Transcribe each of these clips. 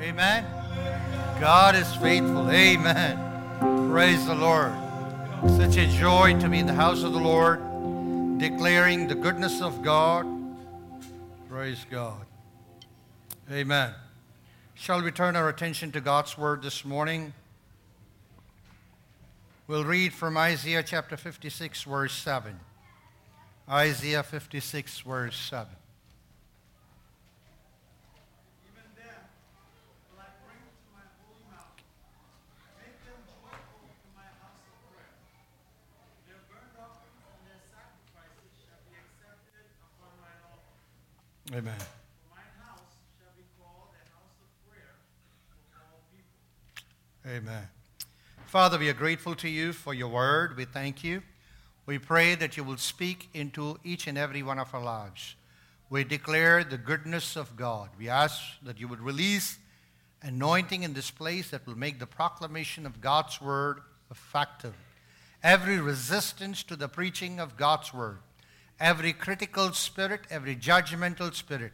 Amen. God is faithful. Amen. Praise the Lord. Such a joy to be in the house of the Lord, declaring the goodness of God. Praise God. Amen. Shall we turn our attention to God's word this morning? We'll read from Isaiah chapter 56, verse 7. Isaiah 56, verse 7. Amen. For my house shall be called a house of prayer for our people. Amen. Father, we are grateful to you for your word. We thank you. We pray that you will speak into each and every one of our lives. We declare the goodness of God. We ask that you would release anointing in this place that will make the proclamation of God's word effective. Every resistance to the preaching of God's word every critical spirit, every judgmental spirit.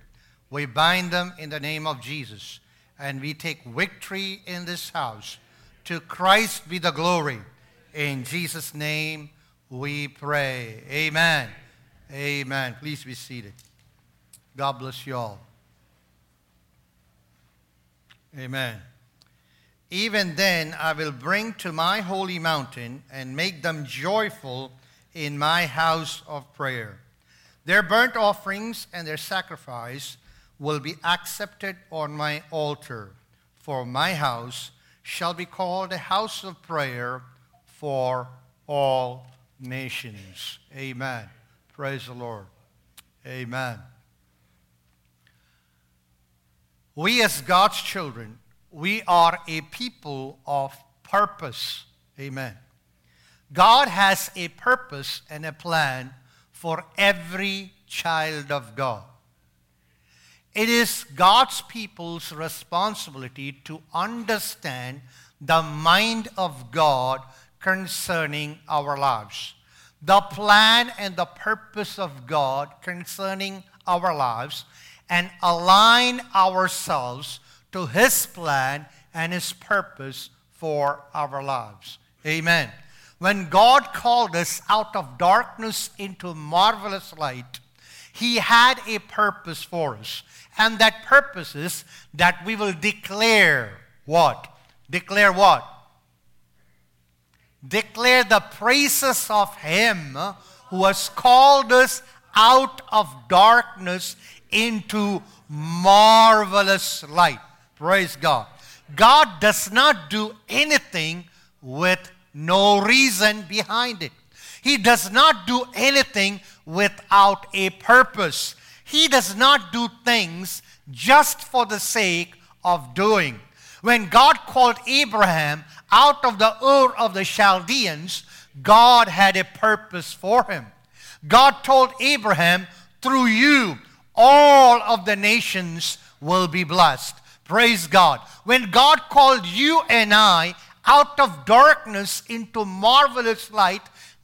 We bind them in the name of Jesus. And we take victory in this house. To Christ be the glory. In Jesus' name we pray. Amen. Amen. Please be seated. God bless you all. Amen. Even then, I will bring to my holy mountain and make them joyful in my house of prayer. Their burnt offerings and their sacrifice will be accepted on my altar, for my house shall be called a house of prayer for all nations. Amen. Praise the Lord. Amen. We, as God's children, we are a people of purpose. Amen. God has a purpose and a plan for every child of God. It is God's people's responsibility to understand the mind of God concerning our lives. The plan and the purpose of God concerning our lives and align ourselves to His plan and His purpose for our lives. Amen. When God called us out of darkness into marvelous light, He had a purpose for us. And that purpose is that we will declare what? Declare what? Declare the praises of Him who has called us out of darkness into marvelous light. Praise God. God does not do anything with no reason behind it. He does not do anything without a purpose. He does not do things just for the sake of doing. When God called Abraham out of the Ur of the Chaldeans, God had a purpose for him. God told Abraham, through you, all of the nations will be blessed. Praise God. When God called you and I out of darkness into marvelous light,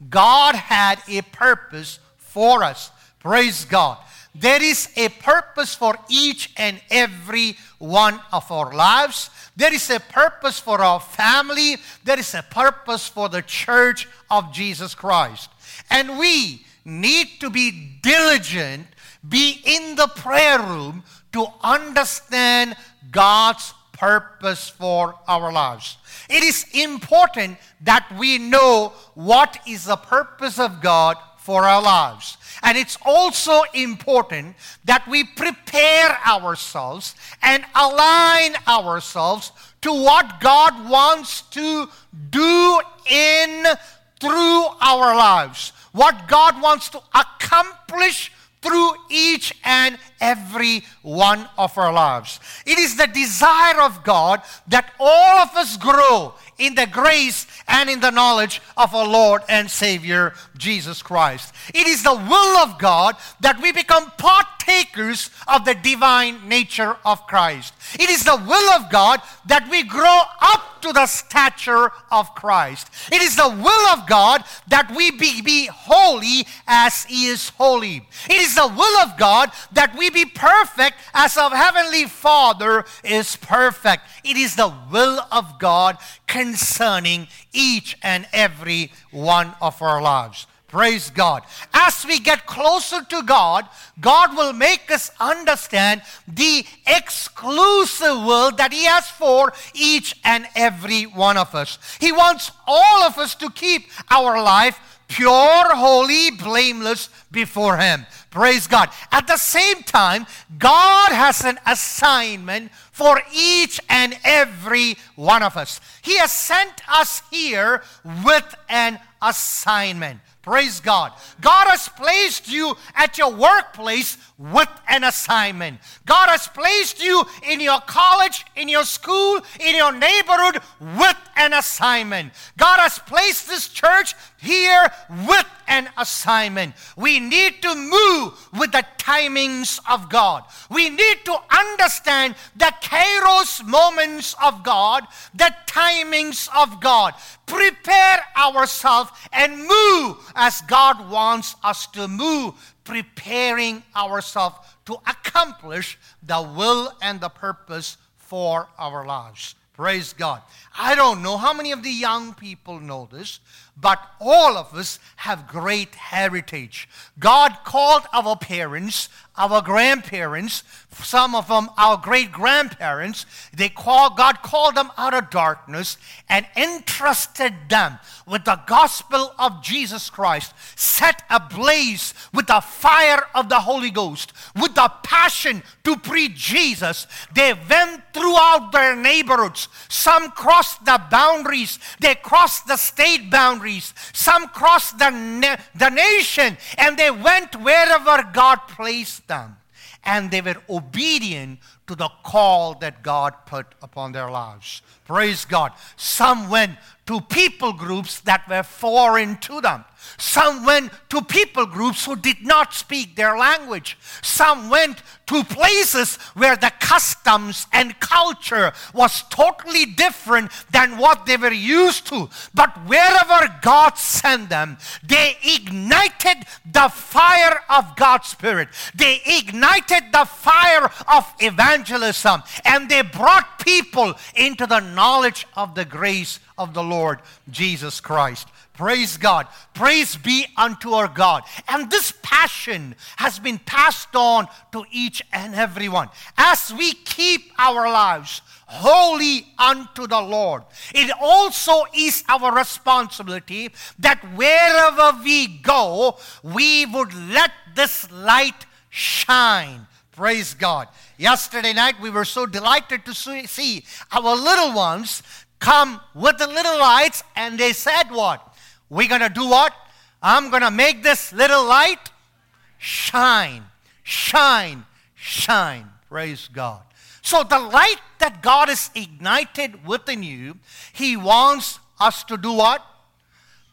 God had a purpose for us. Praise God. There is a purpose for each and every one of our lives. There is a purpose for our family. There is a purpose for the church of Jesus Christ. And we need to be diligent, be in the prayer room to understand God's purpose for our lives. It is important that we know what is the purpose of God for our lives. And it's also important that we prepare ourselves and align ourselves to what God wants to do in through our lives. What God wants to accomplish through each and every one of our lives. It is the desire of God that all of us grow in the grace and in the knowledge of our Lord and Savior Jesus Christ. It is the will of God that we become partakers of the divine nature of Christ. It is the will of God that we grow up to the stature of Christ. It is the will of God that we be, be holy as He is holy. It is the will of God that we be perfect as our Heavenly Father is perfect. It is the will of God concerning and every one of our lives. Praise God. As we get closer to God, God will make us understand the exclusive will that He has for each and every one of us. He wants all of us to keep our life pure, holy, blameless before Him. Praise God. At the same time, God has an assignment for each and every one of us. He has sent us here with an assignment. Praise God. God has placed you at your workplace with an assignment. God has placed you in your college, in your school, in your neighborhood with an assignment. God has placed this church here with an assignment. We need to move with the timings of God. We need to understand the kairos moments of God, the timings of God. Prepare ourselves and move as God wants us to move, preparing ourselves to accomplish the will and the purpose for our lives. Praise God. I don't know how many of the young people know this, but all of us have great heritage. God called our parents, our grandparents, some of them our great grandparents, they call, God called them out of darkness and entrusted them with the gospel of Jesus Christ, set ablaze with the fire of the Holy Ghost, with the passion to preach Jesus. They went throughout their neighborhoods. Some crossed the boundaries, they crossed the state boundaries, some crossed the, na- the nation, and they went wherever God placed them and they were obedient to the call that God put upon their lives. Praise God. Some went to people groups that were foreign to them. Some went to people groups who did not speak their language. Some went to places where the customs and culture was totally different than what they were used to. But wherever God sent them, they ignited the fire of God's Spirit. They ignited the fire of evangelism and they brought people into the knowledge of the grace of the Lord Jesus Christ. Praise God. Praise be unto our God. And this passion has been passed on to each and every one. As we keep our lives holy unto the Lord, it also is our responsibility that wherever we go, we would let this light shine. Praise God. Yesterday night, we were so delighted to see our little ones come with the little lights, and they said, What? We're going to do what? I'm going to make this little light shine, shine, shine. Praise God. So, the light that God has ignited within you, He wants us to do what?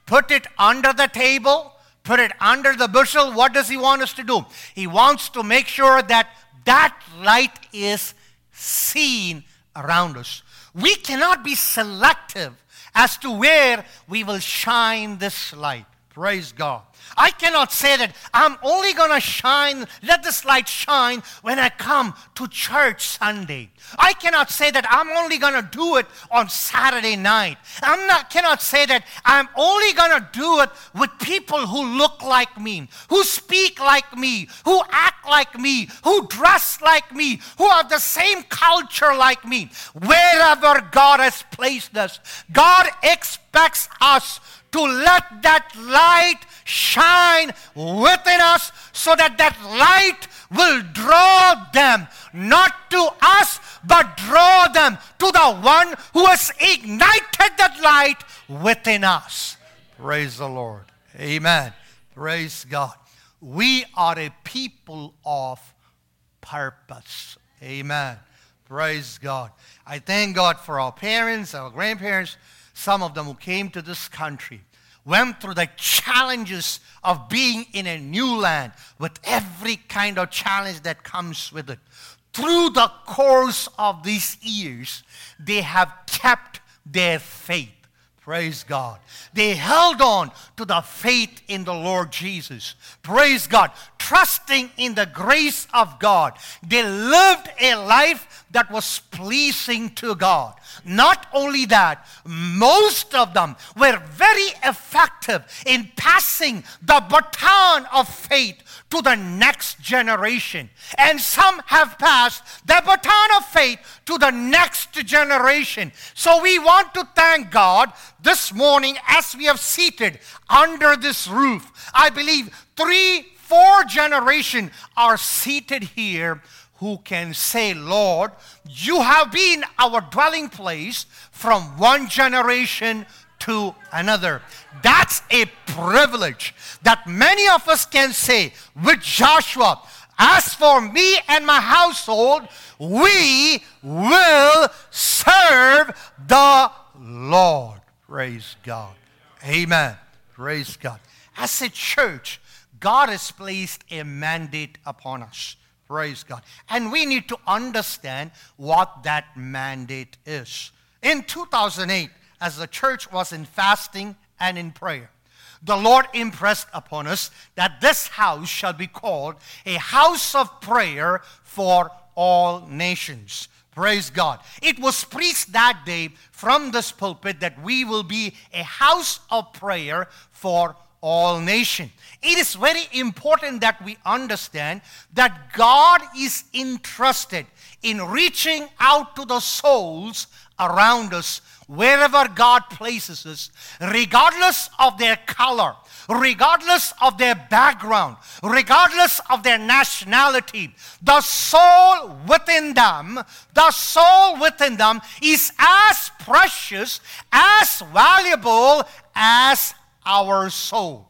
Put it under the table, put it under the bushel. What does He want us to do? He wants to make sure that that light is seen around us. We cannot be selective as to where we will shine this light. Praise God. I cannot say that I'm only going to shine, let this light shine when I come to church Sunday. I cannot say that I'm only going to do it on Saturday night. I'm not cannot say that I'm only going to do it with people who look like me, who speak like me, who act like me, who dress like me, who have the same culture like me. Wherever God has placed us, God expects us to let that light shine within us so that that light will draw them not to us but draw them to the one who has ignited that light within us. Praise the lord. Amen. Praise god. We are a people of purpose. Amen. Praise god. I thank god for our parents our grandparents some of them who came to this country, went through the challenges of being in a new land with every kind of challenge that comes with it. Through the course of these years, they have kept their faith. Praise God. They held on to the faith in the Lord Jesus. Praise God. Trusting in the grace of God. They lived a life that was pleasing to God. Not only that, most of them were very effective in passing the baton of faith to the next generation. And some have passed the baton of faith to the next generation. So we want to thank God this morning as we have seated under this roof. I believe three, four generations are seated here who can say, Lord, you have been our dwelling place from one generation to another. That's a privilege that many of us can say with Joshua, as for me and my household, we will serve the Lord. Praise God. Amen. Praise God. As a church, God has placed a mandate upon us. Praise God. And we need to understand what that mandate is. In 2008, as the church was in fasting and in prayer, the Lord impressed upon us that this house shall be called a house of prayer for all nations. Praise God. It was preached that day from this pulpit that we will be a house of prayer for all nations. It is very important that we understand that God is interested in reaching out to the souls around us wherever God places us, regardless of their color, regardless of their background, regardless of their nationality. The soul within them, the soul within them is as precious, as valuable as our soul.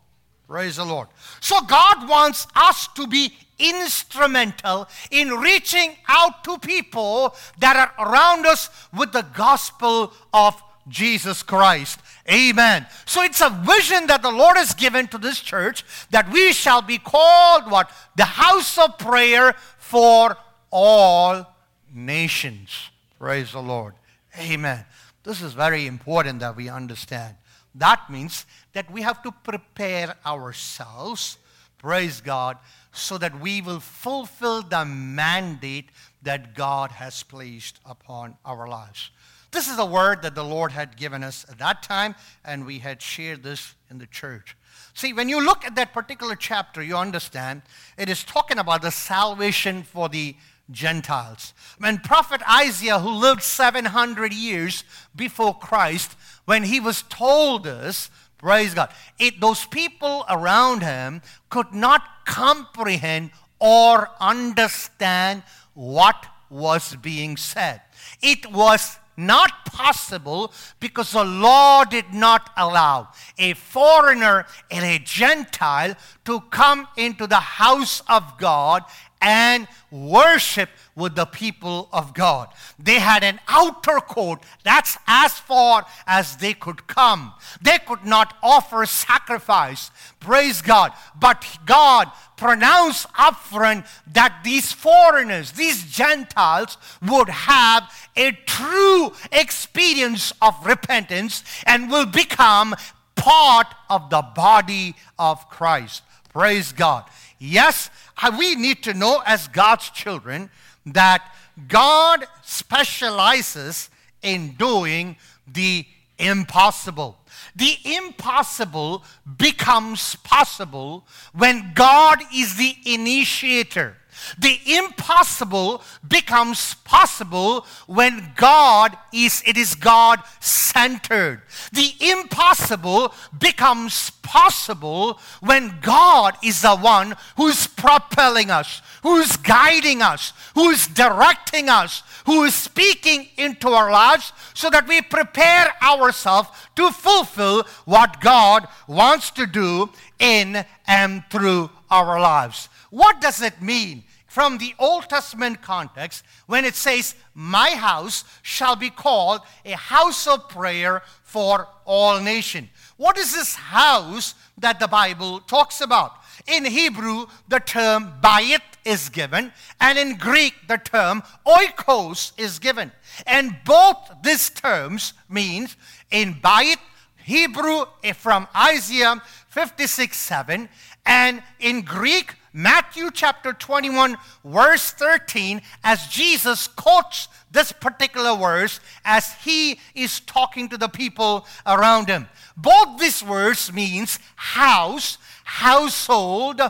Praise the Lord. So God wants us to be instrumental in reaching out to people that are around us with the gospel of Jesus Christ. Amen. So it's a vision that the Lord has given to this church that we shall be called what? The house of prayer for all nations. Praise the Lord. Amen. This is very important that we understand. That means that we have to prepare ourselves, praise God, so that we will fulfill the mandate that God has placed upon our lives. This is a word that the Lord had given us at that time, and we had shared this in the church. See, when you look at that particular chapter, you understand it is talking about the salvation for the Gentiles. When Prophet Isaiah, who lived 700 years before Christ, when he was told this, praise God, it, those people around him could not comprehend or understand what was being said. It was not possible because the law did not allow a foreigner and a Gentile to come into the house of God and worship with the people of God. They had an outer court. That's as far as they could come. They could not offer sacrifice. Praise God. But God pronounced upfront that these foreigners, these Gentiles, would have a true experience of repentance and will become part of the body of Christ. Praise God. Yes, we need to know as God's children that God specializes in doing the impossible. The impossible becomes possible when God is the initiator. The impossible becomes possible when God is, it is God centered. The impossible becomes possible when God is the one who's propelling us, who's guiding us, who's directing us, who is speaking into our lives so that we prepare ourselves to fulfill what God wants to do in and through our lives. What does it mean? From the Old Testament context when it says, My house shall be called a house of prayer for all nations. What is this house that the Bible talks about? In Hebrew, the term bayit is given, and in Greek, the term oikos is given. And both these terms means in bayit, Hebrew from Isaiah 56 7, and in Greek, Matthew chapter 21, verse 13, as Jesus quotes this particular verse as he is talking to the people around him. Both these words means house, household,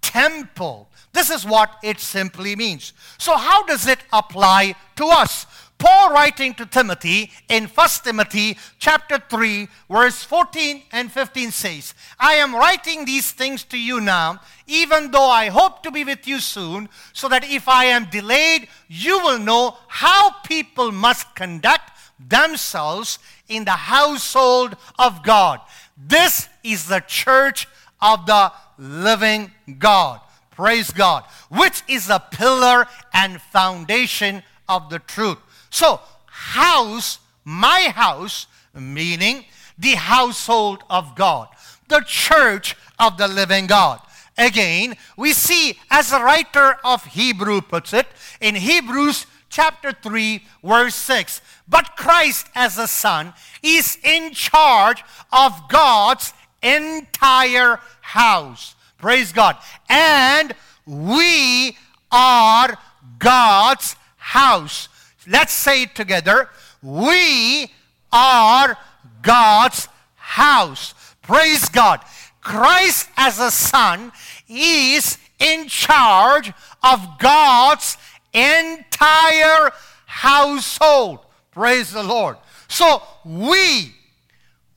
temple. This is what it simply means. So how does it apply to us? Paul writing to Timothy in 1 Timothy chapter 3 verse 14 and 15 says, I am writing these things to you now, even though I hope to be with you soon, so that if I am delayed, you will know how people must conduct themselves in the household of God. This is the church of the living God. Praise God. Which is the pillar and foundation of the truth. So, house, my house, meaning the household of God, the church of the living God. Again, we see, as the writer of Hebrew puts it, in Hebrews chapter 3, verse 6, but Christ as the Son is in charge of God's entire house. Praise God. And we are God's house. Let's say it together. We are God's house. Praise God. Christ as a son is in charge of God's entire household. Praise the Lord. So we,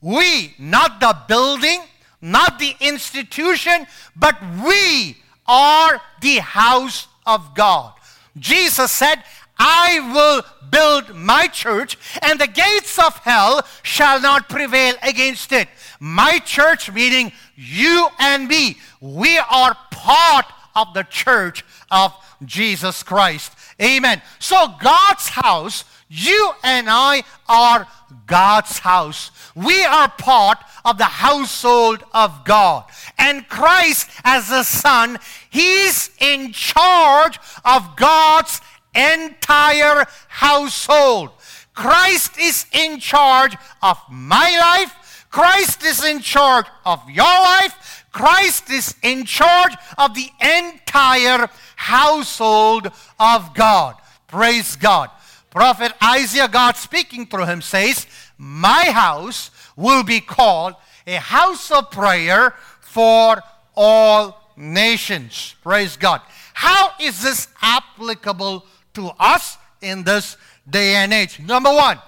we, not the building, not the institution, but we are the house of God. Jesus said, I will build my church, and the gates of hell shall not prevail against it. My church, meaning you and me, we are part of the church of Jesus Christ. Amen. So, God's house, you and I are God's house. We are part of the household of God. And Christ, as the Son, He's in charge of God's entire household. Christ is in charge of my life. Christ is in charge of your life. Christ is in charge of the entire household of God. Praise God. Prophet Isaiah, God speaking through him, says, My house will be called a house of prayer for all nations. Praise God. How is this applicable to us in this day and age. Number one,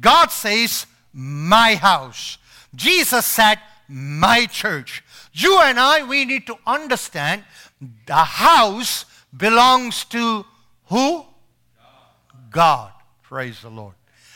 God says, my house. Jesus said, my church. You and I, we need to understand the house belongs to who? God. God. Praise the Lord.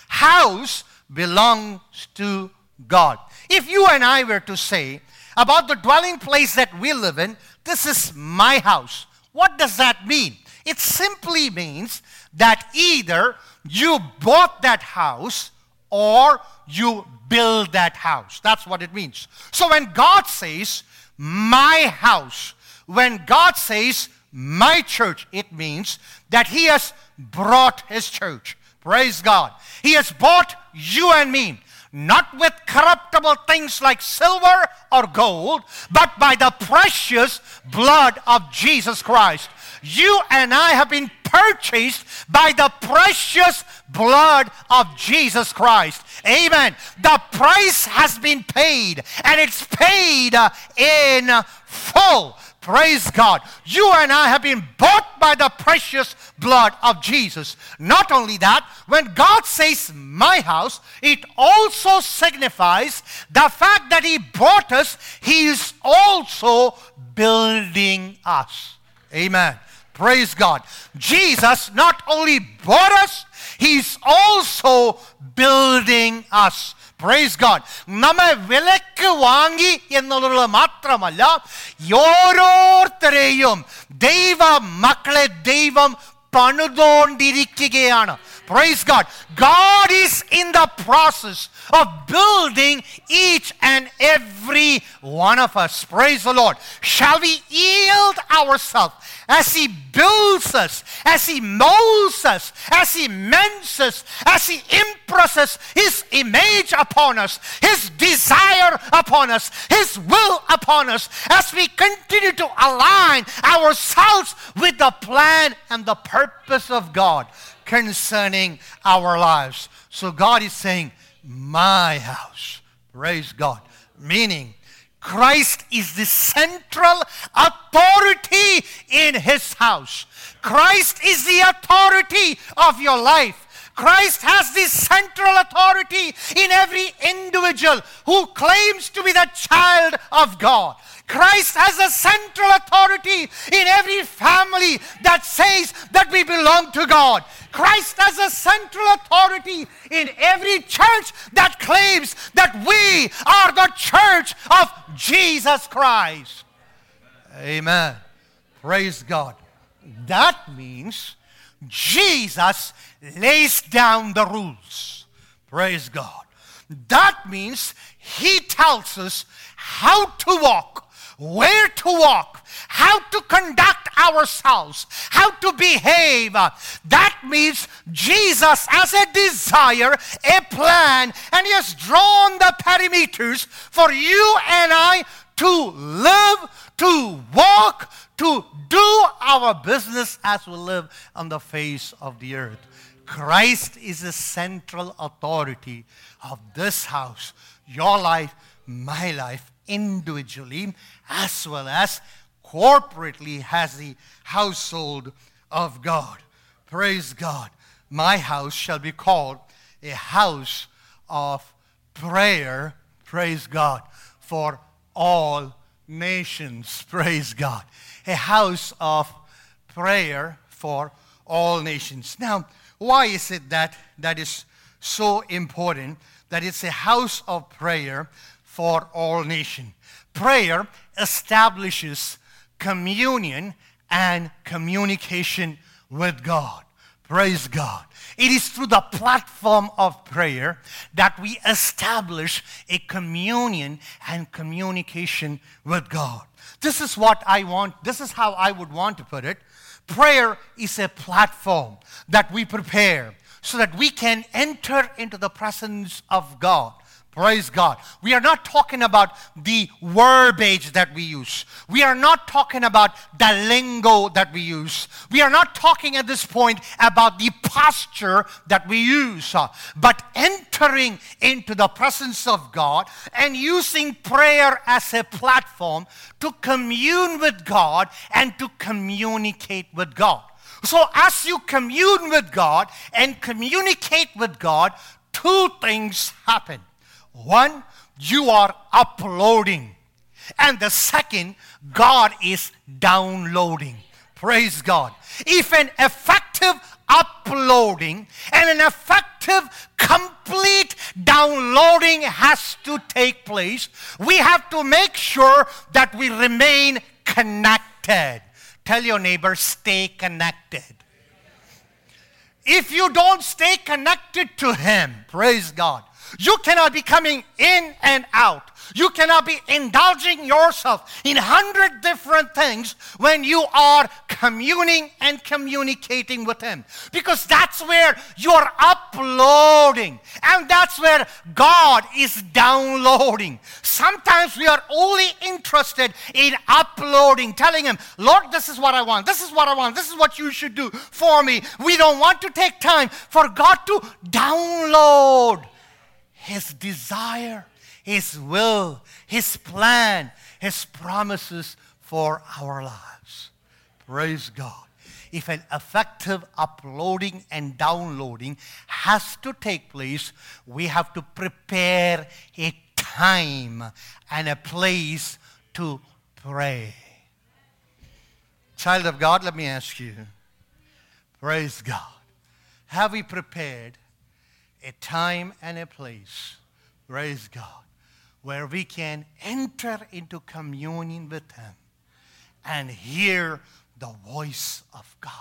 House belongs to God. If you and I were to say about the dwelling place that we live in, this is my house, what does that mean? It simply means that either you bought that house or you build that house. That's what it means. So when God says, my house, when God says, my church, it means that He has brought His church. Praise God. He has bought you and me not with corruptible things like silver or gold, but by the precious blood of Jesus Christ. You and I have been purchased by the precious blood of Jesus Christ. Amen. The price has been paid, and it's paid uh, in full. Praise God. You and I have been bought by the precious blood of Jesus. Not only that, when God says my house, it also signifies the fact that He bought us, He is also building us. Amen. Praise God. Jesus not only bought us, He's also building us. Praise God നമ്മെ വിലക്ക് വാങ്ങി എന്നുള്ളത് മാത്രമല്ല ഓരോരുത്തരെയും ദൈവ മക്കളെ ദൈവം പണിതുകൊണ്ടിരിക്കുകയാണ് Praise God. God is in the process of building each and every one of us. Praise the Lord. Shall we yield ourselves as He builds us, as He molds us, as He mends us, as He impresses His image upon us, His desire upon us, His will upon us, as we continue to align ourselves with the plan and the purpose of God concerning our lives. So God is saying, My house. Praise God. Meaning, Christ is the central authority in his house. Christ is the authority of your life. Christ has the central authority in every individual who claims to be the child of God. Christ has a central authority in every family that says that we belong to God. Christ has a central authority in every church that claims that we are the church of Jesus Christ. Amen. Praise God. That means Jesus lays down the rules. Praise God. That means He tells us how to walk, where to walk, how to conduct ourselves, how to behave. That means Jesus has a desire, a plan, and He has drawn the perimeters for you and I to live, to walk, to do our business as we live on the face of the earth. Christ is the central authority of this house, your life, my life, individually, as well as corporately as the household of God. Praise God. My house shall be called a house of prayer, praise God, for all nations, praise God. A house of prayer for all nations. Now, why is it that that is so important that it's a house of prayer for all nations? Prayer establishes communion and communication with God. Praise God. It is through the platform of prayer that we establish a communion and communication with God. This is what I want, this is how I would want to put it. Prayer is a platform that we prepare so that we can enter into the presence of God. Praise God. We are not talking about the verbiage that we use. We are not talking about the lingo that we use. We are not talking at this point about the posture that we use, uh, but entering into the presence of God and using prayer as a platform to commune with God and to communicate with God. So, as you commune with God and communicate with God, two things happen. One, you are uploading. And the second, God is downloading. Praise God. If an effective uploading and an effective complete downloading has to take place, we have to make sure that we remain connected. Tell your neighbor, stay connected. If you don't stay connected to Him, praise God, you cannot be coming in and out. You cannot be indulging yourself in hundred different things when you are communing and communicating with Him. Because that's where you're uploading. And that's where God is downloading. Sometimes we are only interested in uploading, telling Him, Lord, this is what I want. This is what I want. This is what you should do for me. We don't want to take time for God to download his desire, His will, His plan, His promises for our lives. Praise God. If an effective uploading and downloading has to take place, we have to prepare a time and a place to pray. Child of God, let me ask you, praise God. Have we prepared a time and a place Praise God. Where we can enter into communion with Him and hear the voice of God.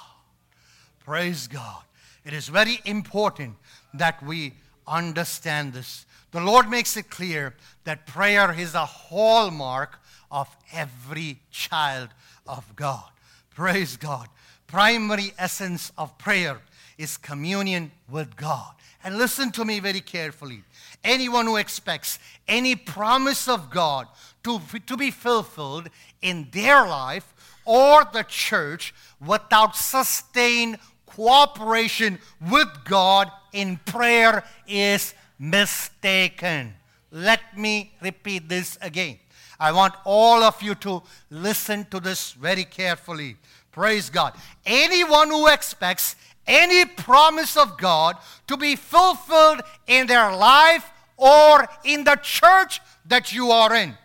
Praise God. It is very important that we understand this. The Lord makes it clear that prayer is a hallmark of every child of God. Praise God. Primary essence of prayer is communion with God. And listen to me very carefully. Anyone who expects any promise of God to, to be fulfilled in their life or the church without sustained cooperation with God in prayer is mistaken. Let me repeat this again. I want all of you to listen to this very carefully. Praise God. Anyone who expects any promise of God to be fulfilled in their life or in the church that you are in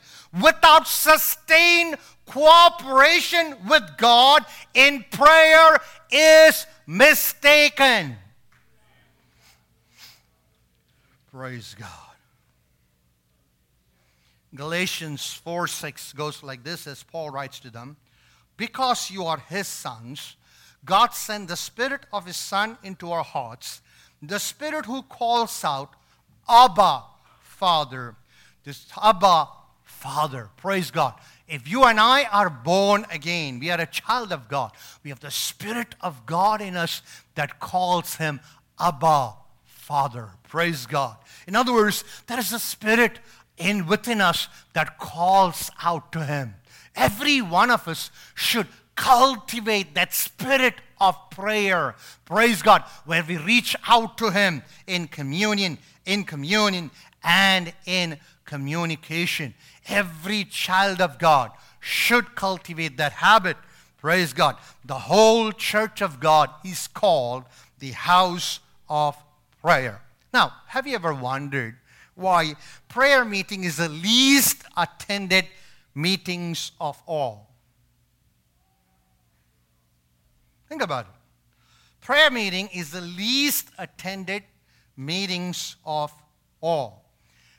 without sustained cooperation with God in prayer is mistaken. Praise God. Galatians 4 6 goes like this as Paul writes to them Because you are his sons, God sent the Spirit of his Son into our hearts, the Spirit who calls out, Abba, Father. This Abba, Father. Praise God. If you and I are born again, we are a child of God. We have the Spirit of God in us that calls him Abba, Father. Praise God. In other words, there is a Spirit in within us that calls out to him. Every one of us should cultivate that spirit of prayer. Praise God, where we reach out to him in communion, in communion, and in communication. Every child of God should cultivate that habit. Praise God. The whole church of God is called the house of prayer. Now, have you ever wondered why prayer meeting is the least attended meetings of all? Think about it. Prayer meeting is the least attended meetings of all.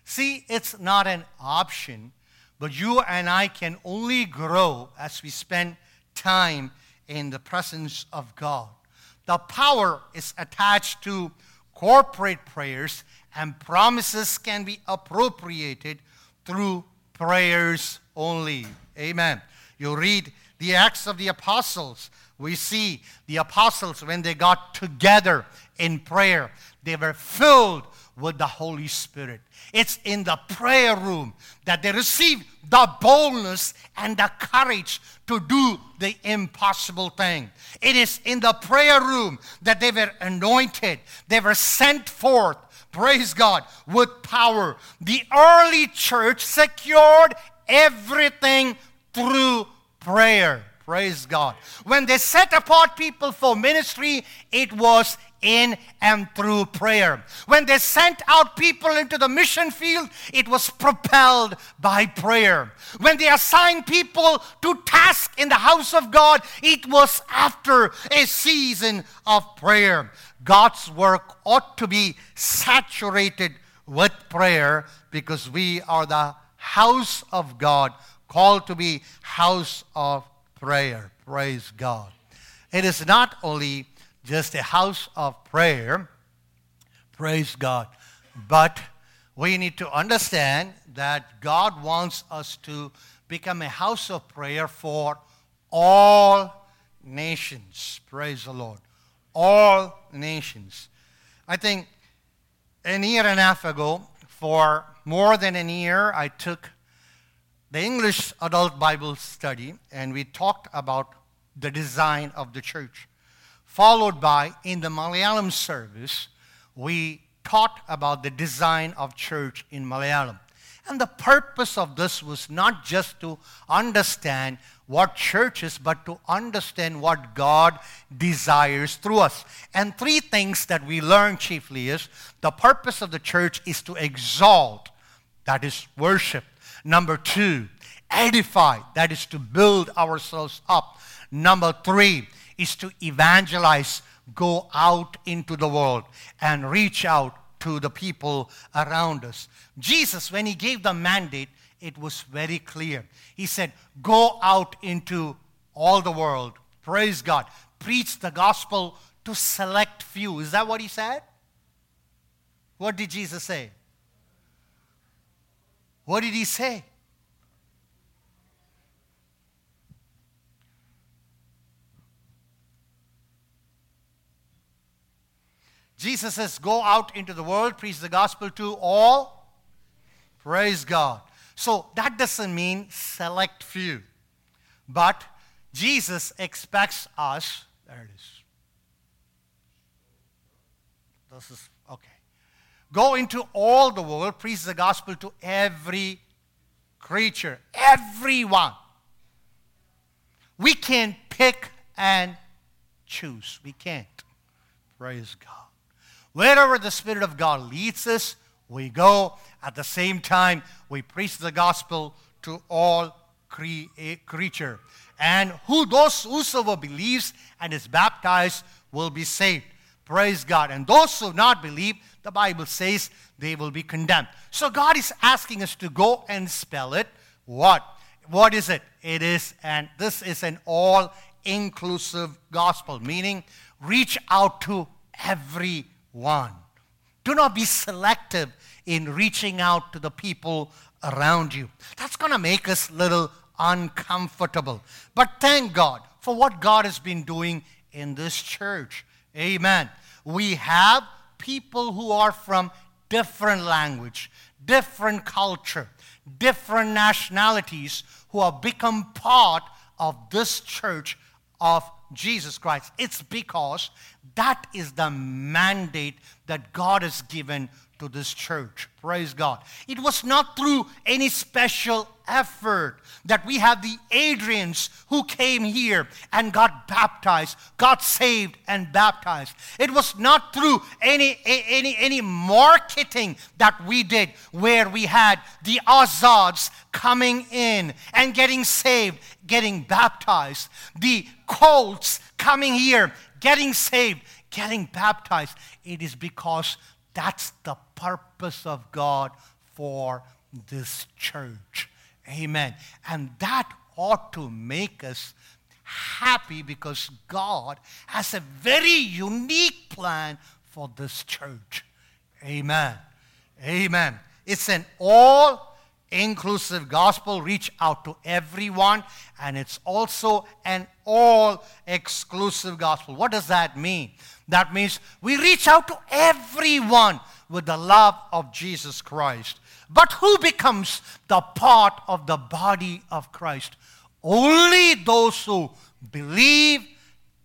See, it's not an option, but you and I can only grow as we spend time in the presence of God. The power is attached to corporate prayers, and promises can be appropriated through prayers only. Amen. You read the Acts of the Apostles. We see the apostles, when they got together in prayer, they were filled with the Holy Spirit. It's in the prayer room that they receive the boldness and the courage to do the impossible thing. It is in the prayer room that they were anointed, they were sent forth. Praise God, with power. The early church secured everything through prayer. Praise God. When they set apart people for ministry, it was in and through prayer. When they sent out people into the mission field, it was propelled by prayer. When they assigned people to task in the house of God, it was after a season of prayer. God's work ought to be saturated with prayer because we are the house of God, called to be house of prayer. Praise God. It is not only just a house of prayer. Praise God. But we need to understand that God wants us to become a house of prayer for all nations. Praise the Lord. All nations. I think a year and a half ago, for more than a year, I took the English Adult Bible Study and we talked about the design of the church followed by, in the Malayalam service, we taught about the design of church in Malayalam. And the purpose of this was not just to understand what church is, but to understand what God desires through us. And three things that we learn chiefly is the purpose of the church is to exalt, that is worship. Number two, edify, that is to build ourselves up. Number three, is to evangelize, go out into the world and reach out to the people around us. Jesus, when he gave the mandate, it was very clear. He said, Go out into all the world, praise God, preach the gospel to select few. Is that what he said? What did Jesus say? What did he say? Jesus says, Go out into the world, preach the gospel to all. Praise God. So that doesn't mean select few. But Jesus expects us, there it is. This is. Go into all the world, preach the gospel to every creature, everyone. We can pick and choose. We can't. Praise God. Wherever the Spirit of God leads us, we go. At the same time, we preach the gospel to all cre- creature. And who those whosoever believes and is baptized will be saved. Praise God. And those who do not believe, the Bible says they will be condemned. So God is asking us to go and spell it. What? What is it? It is, and this is an all inclusive gospel, meaning reach out to every one. Do not be selective in reaching out to the people around you. That's going to make us a little uncomfortable. But thank God for what God has been doing in this church. Amen. We have people who are from different language, different culture, different nationalities who have become part of this church of Jesus Christ. It's because that is the mandate that God has given to this church. Praise God. It was not through any special effort that we have the Adrians who came here and got baptized, got saved and baptized. It was not through any, any, any marketing that we did where we had the Azads coming in and getting saved, getting baptized. The Colts coming here, getting saved, getting baptized. It is because that's the purpose of God for this church. Amen. And that ought to make us happy because God has a very unique plan for this church. Amen. Amen. It's an all inclusive gospel, reach out to everyone, and it's also an all exclusive gospel. What does that mean? That means we reach out to everyone with the love of Jesus Christ. But who becomes the part of the body of Christ? Only those who believe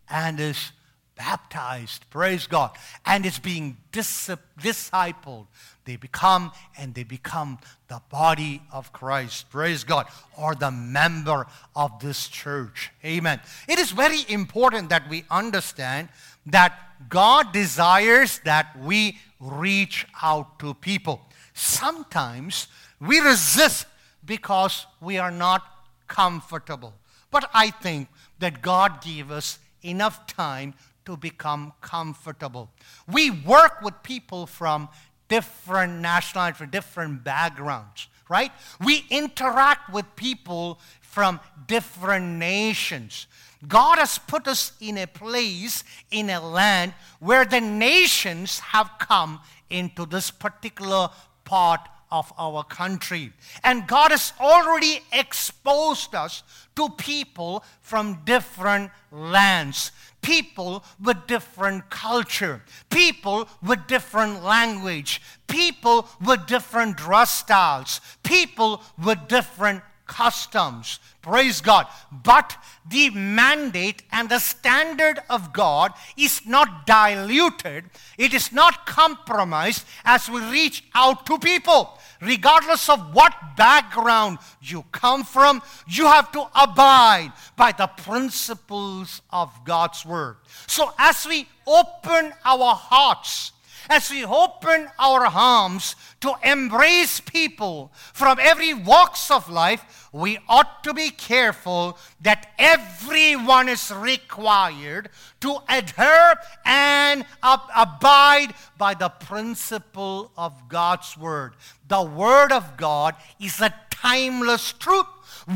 and is baptized. Praise God. And is being discipled. They become and they become the body of Christ. Praise God. Or the member of this church. Amen. It is very important that we understand that God desires that we reach out to people. Sometimes we resist because we are not comfortable. But I think that God gave us enough time to become comfortable. We work with people from different nationalities, from different backgrounds, right? We interact with people from different nations. God has put us in a place, in a land where the nations have come into this particular part of our country. And God has already exposed us to people from different lands, people with different culture, people with different language, people with different dress styles, people with different customs. Praise God. But the mandate and the standard of God is not diluted, it is not compromised as we reach out to people. Regardless of what background you come from, you have to abide by the principles of God's Word. So, as we open our hearts as we open our arms to embrace people from every walks of life, we ought to be careful that everyone is required to adhere and ab- abide by the principle of God's word. The word of God is a timeless truth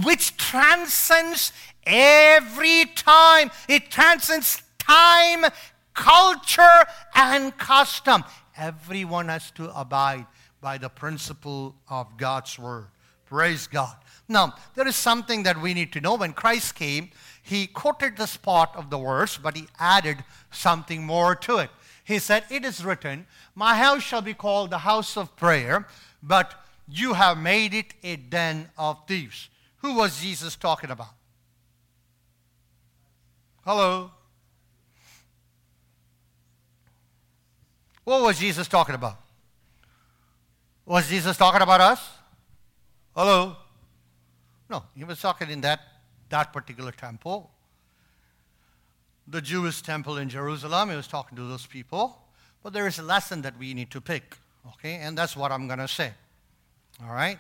which transcends every time. It transcends time, culture, and custom. Everyone has to abide by the principle of God's word. Praise God. Now, there is something that we need to know. When Christ came, he quoted this part of the verse, but he added something more to it. He said, It is written, My house shall be called the house of prayer, but you have made it a den of thieves. Who was Jesus talking about? Hello? What was Jesus talking about? Was Jesus talking about us? Hello? No, he was talking in that, that particular temple. The Jewish temple in Jerusalem, he was talking to those people. But there is a lesson that we need to pick, okay? And that's what I'm going to say. All right?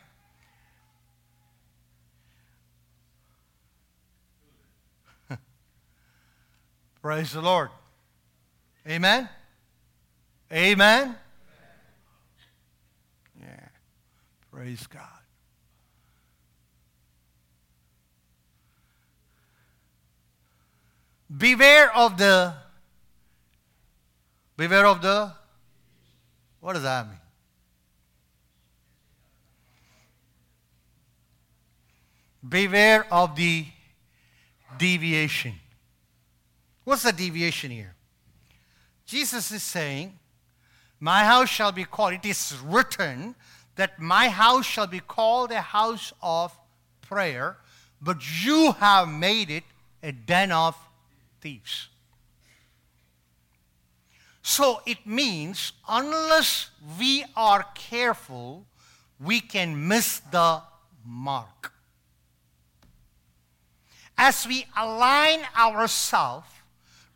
Praise the Lord. Amen? Amen? Yeah. Praise God. Beware of the. Beware of the. What does that mean? Beware of the deviation. What's the deviation here? Jesus is saying, My house shall be called, it is written that my house shall be called a house of prayer, but you have made it a den of thieves. So it means, unless we are careful, we can miss the mark. As we align ourselves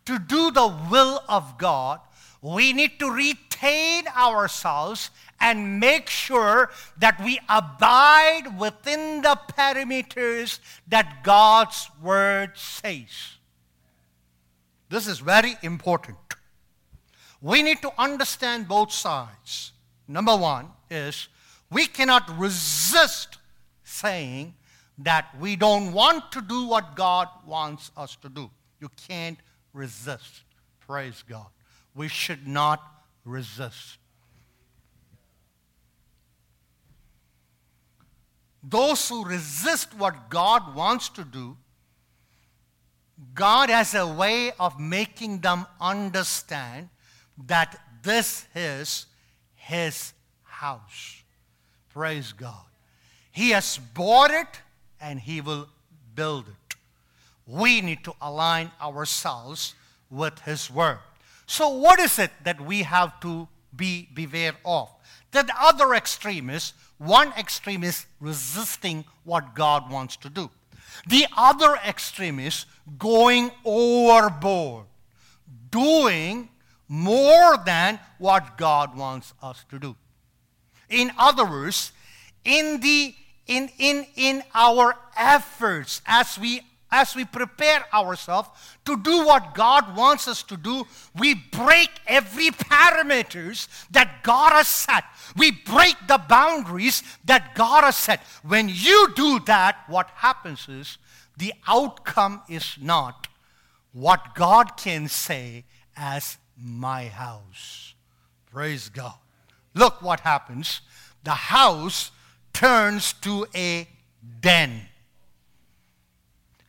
to do the will of God, we need to retain ourselves and make sure that we abide within the parameters that God's word says. This is very important. We need to understand both sides. Number one is we cannot resist saying that we don't want to do what God wants us to do. You can't resist. Praise God. We should not resist. Those who resist what God wants to do, God has a way of making them understand that this is His house. Praise God. He has bought it and He will build it we need to align ourselves with His Word. So, what is it that we have to be beware of? The other extreme is one extreme is resisting what God wants to do. The other extreme is going overboard, doing more than what God wants us to do. In other words, in the in in in our efforts as we as we prepare ourselves to do what God wants us to do, we break every parameters that God has set. We break the boundaries that God has set. When you do that, what happens is the outcome is not what God can say as my house. Praise God. Look what happens. The house turns to a den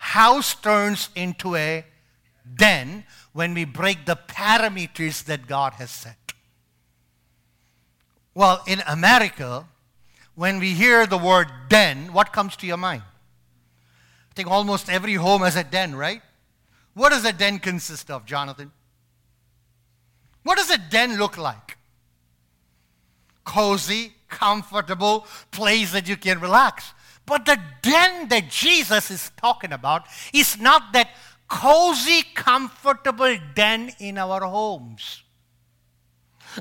house turns into a den when we break the parameters that God has set. Well, in America, when we hear the word den, what comes to your mind? I think almost every home has a den, right? What does a den consist of, Jonathan? What does a den look like? Cozy, comfortable place that you can relax. But the den that Jesus is talking about is not that cozy, comfortable den in our homes.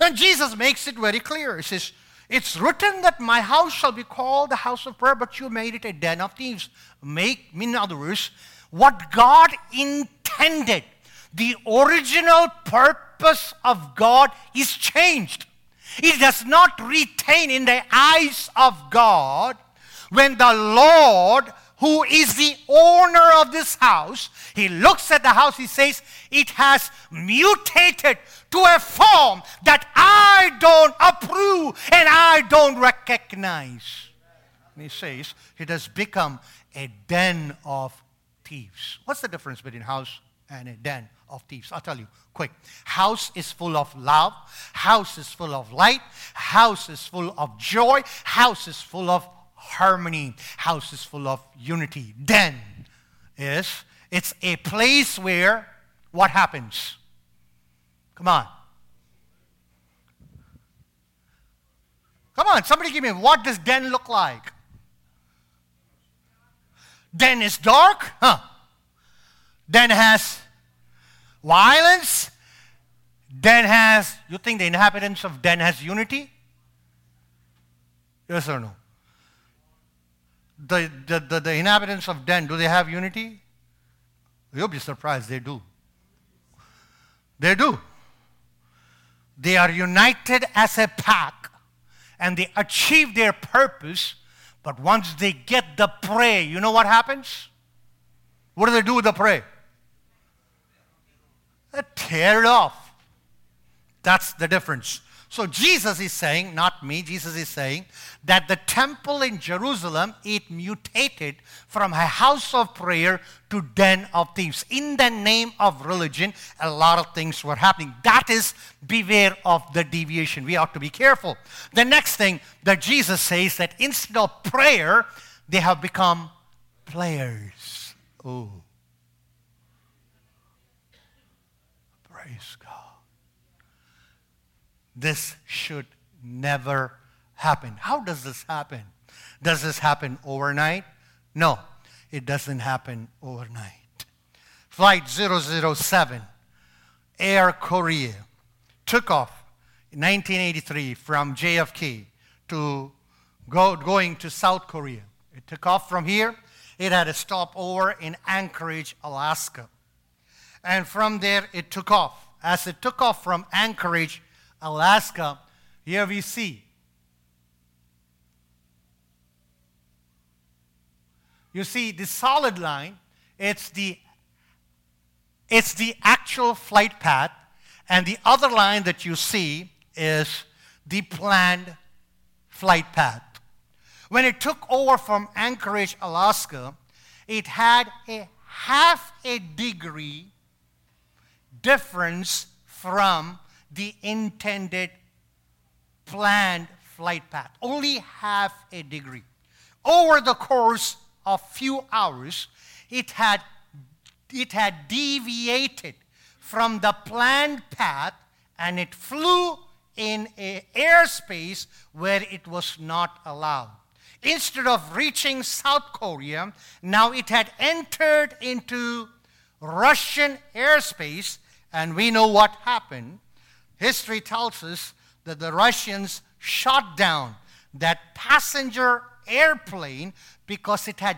And Jesus makes it very clear. He says, It's written that my house shall be called the house of prayer, but you made it a den of thieves. Make, in other words, what God intended, the original purpose of God is changed. It does not retain in the eyes of God when the Lord, who is the owner of this house, he looks at the house, he says, it has mutated to a form that I don't approve and I don't recognize. And he says, it has become a den of thieves. What's the difference between house and a den of thieves? I'll tell you quick. House is full of love. House is full of light. House is full of joy. House is full of harmony. houses full of unity. Den is, it's a place where what happens? Come on. Come on, somebody give me what does den look like? Den is dark, huh? Den has violence. Den has, you think the inhabitants of Den has unity? Yes or no? The, the, the, the inhabitants of Den, do they have unity? You'll be surprised, they do. They do. They are united as a pack and they achieve their purpose, but once they get the prey, you know what happens? What do they do with the prey? They tear it off. That's the difference. So Jesus is saying, not me, Jesus is saying that the temple in Jerusalem, it mutated from a house of prayer to den of thieves. In the name of religion, a lot of things were happening. That is, beware of the deviation. We ought to be careful. The next thing that Jesus says that instead of prayer, they have become players. Oh. Praise God. This should never happen. How does this happen? Does this happen overnight? No, it doesn't happen overnight. Flight 007, Air Korea, took off in 1983 from JFK to go, going to South Korea. It took off from here. It had a stopover in Anchorage, Alaska. And from there, it took off. As it took off from Anchorage, Alaska, here we see. You see, the solid line, it's the, it's the actual flight path, and the other line that you see is the planned flight path. When it took over from Anchorage, Alaska, it had a half a degree difference from the intended planned flight path. Only half a degree. Over the course of few hours, it had, it had deviated from the planned path and it flew in an airspace where it was not allowed. Instead of reaching South Korea, now it had entered into Russian airspace, and we know what happened. History tells us that the Russians shot down that passenger airplane because it had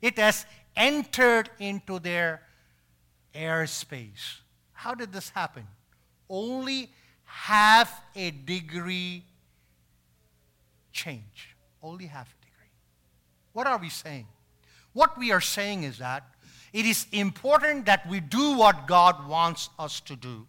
it has entered into their airspace. How did this happen? Only half a degree change. Only half a degree. What are we saying? What we are saying is that it is important that we do what God wants us to do.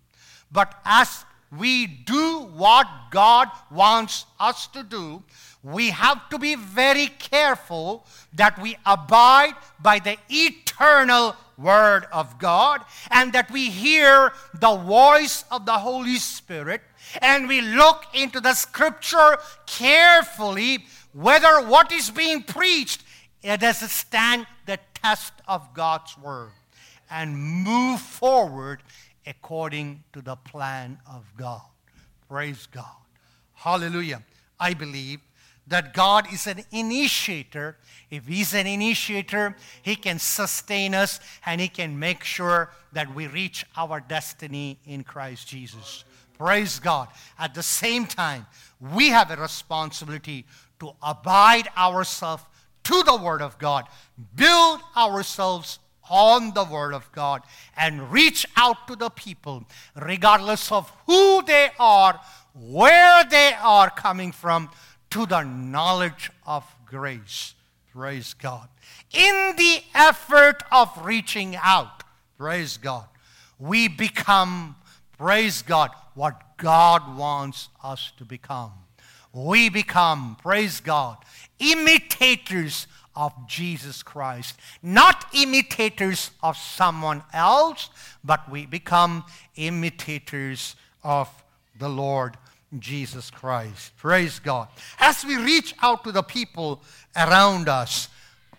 But as we do what God wants us to do, we have to be very careful that we abide by the eternal Word of God and that we hear the voice of the Holy Spirit and we look into the Scripture carefully whether what is being preached does stand the test of God's Word and move forward according to the plan of God. Praise God. Hallelujah. I believe that God is an initiator. If He's an initiator, He can sustain us and He can make sure that we reach our destiny in Christ Jesus. Praise God. At the same time, we have a responsibility to abide ourselves to the Word of God, build ourselves on the Word of God, and reach out to the people, regardless of who they are, where they are coming from, to the knowledge of grace. Praise God. In the effort of reaching out, praise God, we become, praise God, what God wants us to become. We become, praise God, imitators of Jesus Christ. Not imitators of someone else, but we become imitators of the Lord Jesus Christ. Praise God. As we reach out to the people around us,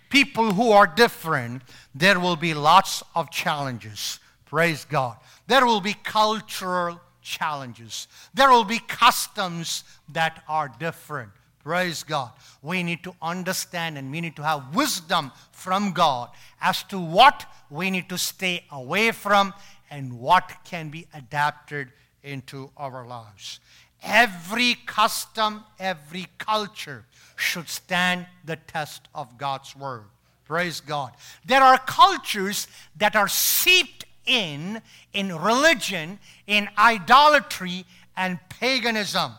people who are different, there will be lots of challenges. Praise God. There will be cultural challenges. There will be customs that are different. Praise God. We need to understand and we need to have wisdom from God as to what we need to stay away from and what can be adapted into our lives. Every custom, every culture should stand the test of God's word. Praise God. There are cultures that are seeped in in religion, in idolatry and paganism.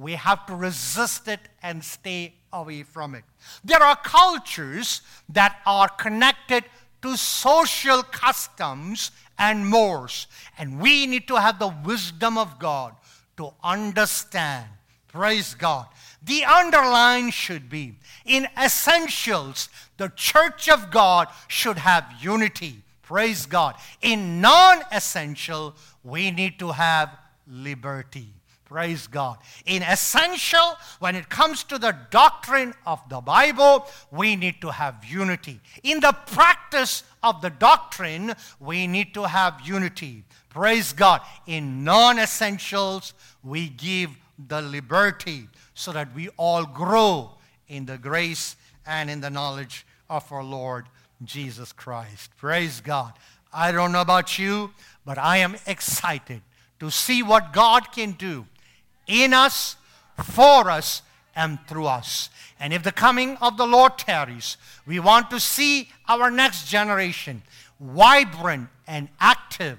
We have to resist it and stay away from it. There are cultures that are connected to social customs and mores, and we need to have the wisdom of God to understand. Praise God. The underline should be in essentials, the church of God should have unity. Praise God. In non essential, we need to have liberty. Praise God. In essential, when it comes to the doctrine of the Bible, we need to have unity. In the practice of the doctrine, we need to have unity. Praise God. In non essentials, we give the liberty so that we all grow in the grace and in the knowledge of our Lord Jesus Christ. Praise God. I don't know about you, but I am excited to see what God can do in us, for us, and through us. And if the coming of the Lord tarries, we want to see our next generation vibrant and active,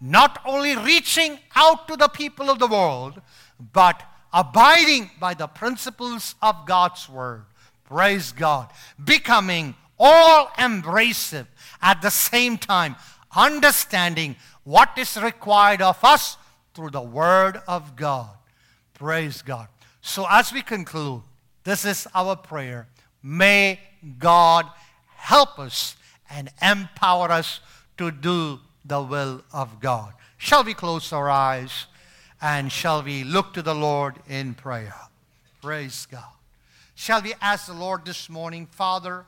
not only reaching out to the people of the world, but abiding by the principles of God's Word. Praise God. Becoming all embracive at the same time, understanding what is required of us through the Word of God. Praise God. So, as we conclude, this is our prayer. May God help us and empower us to do the will of God. Shall we close our eyes and shall we look to the Lord in prayer? Praise God. Shall we ask the Lord this morning, Father,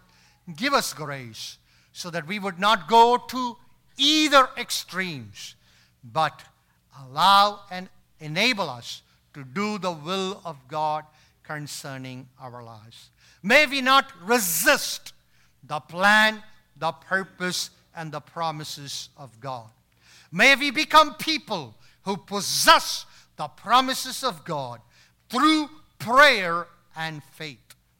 give us grace so that we would not go to either extremes, but allow and enable us to do the will of God concerning our lives. May we not resist the plan, the purpose, and the promises of God. May we become people who possess the promises of God through prayer and faith.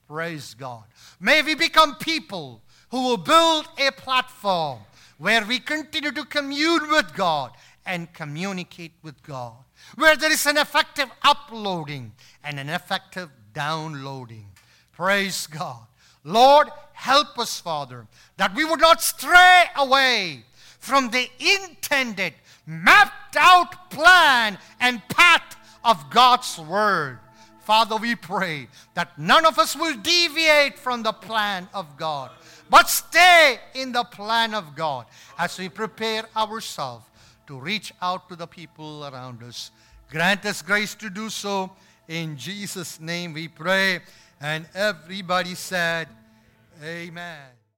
Praise God. May we become people who will build a platform where we continue to commune with God and communicate with God where there is an effective uploading and an effective downloading. Praise God. Lord, help us, Father, that we would not stray away from the intended, mapped out plan and path of God's Word. Father, we pray that none of us will deviate from the plan of God, but stay in the plan of God as we prepare ourselves to reach out to the people around us. Grant us grace to do so. In Jesus' name we pray. And everybody said, Amen.